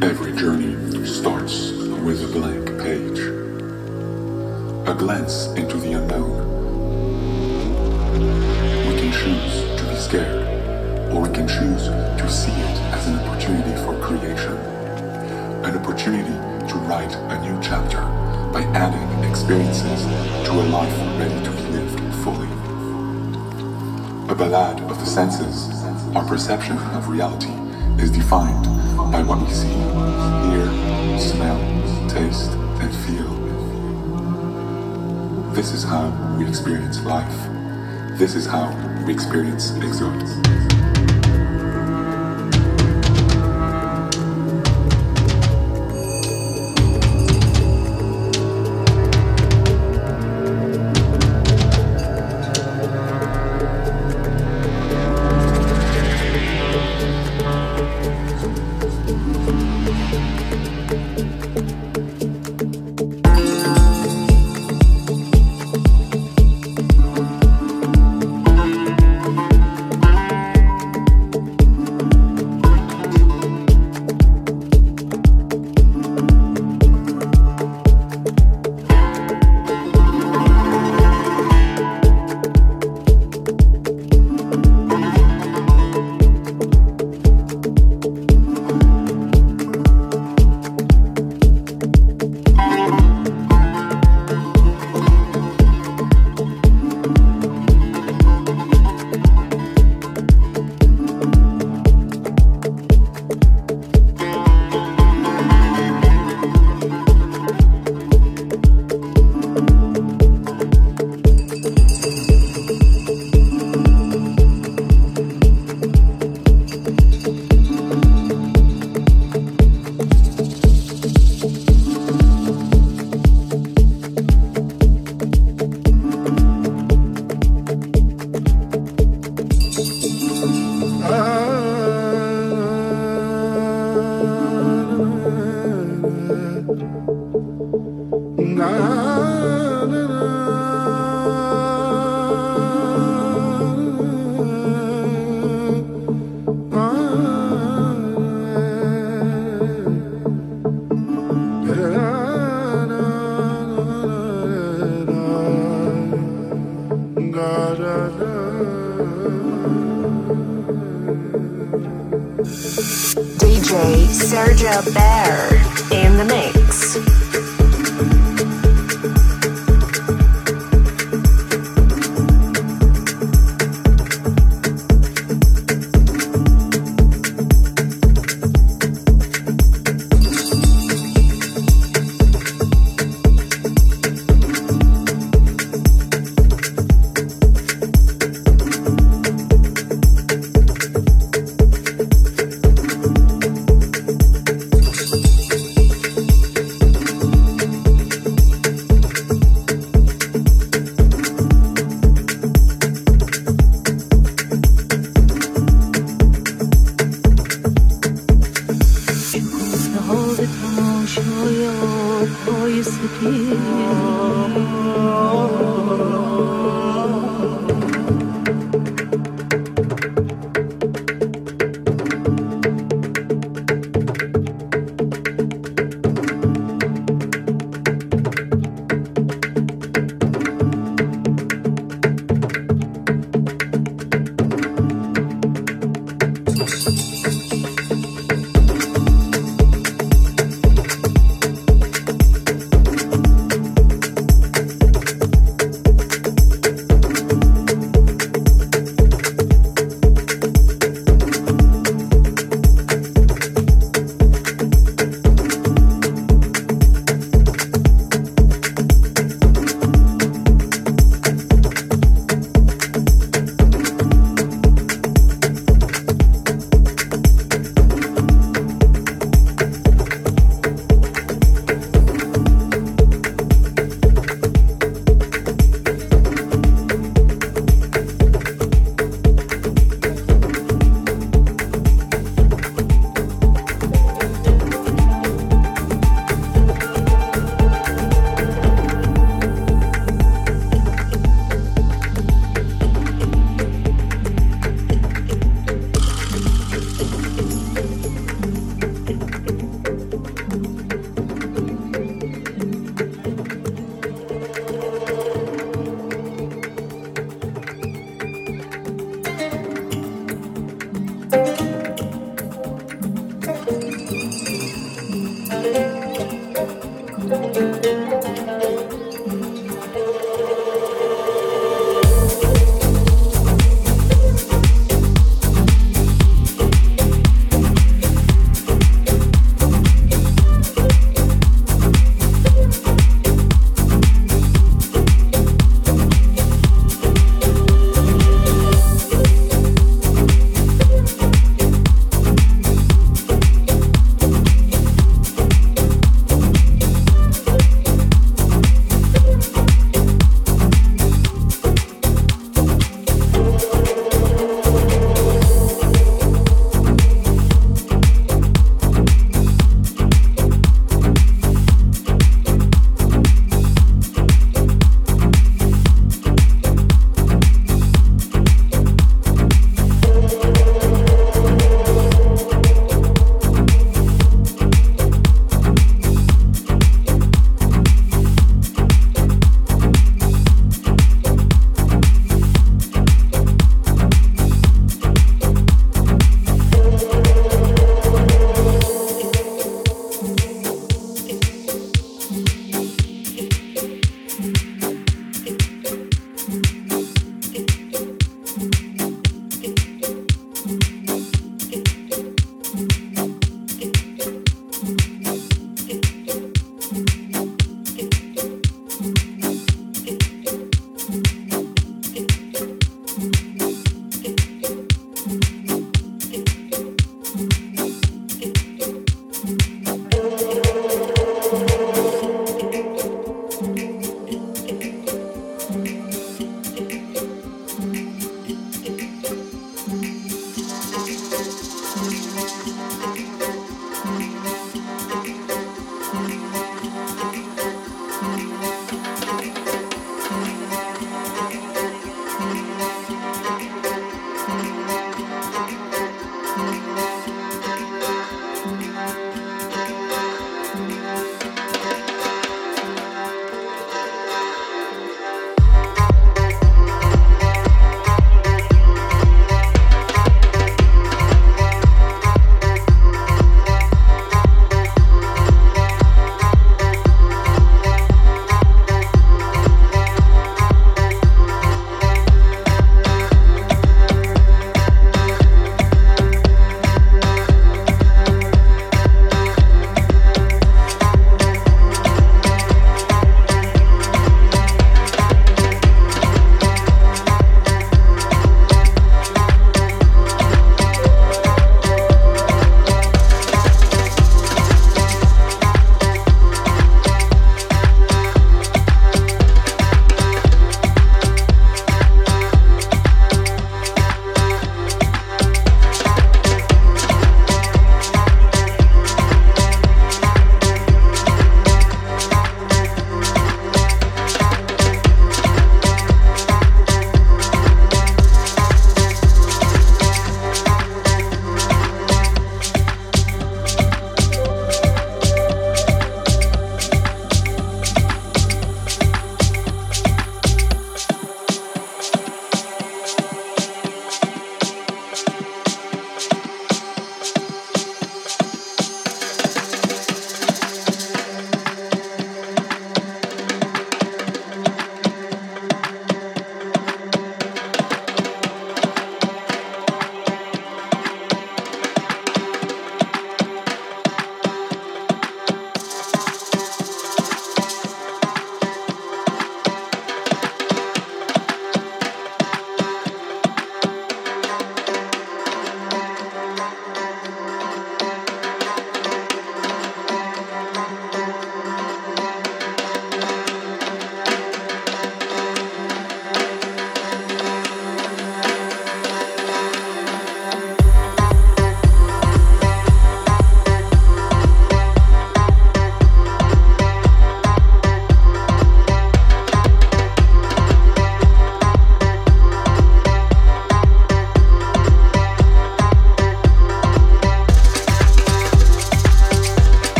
Every journey starts with a blank page, a glance into the unknown. We can choose to be scared, or we can choose to see it as an opportunity for creation, an opportunity to write a new chapter by adding experiences to a life ready to be lived fully. A ballad of the senses, our perception of reality is defined by what we see, hear, smell, taste, and feel. This is how we experience life. This is how we experience Exode. the.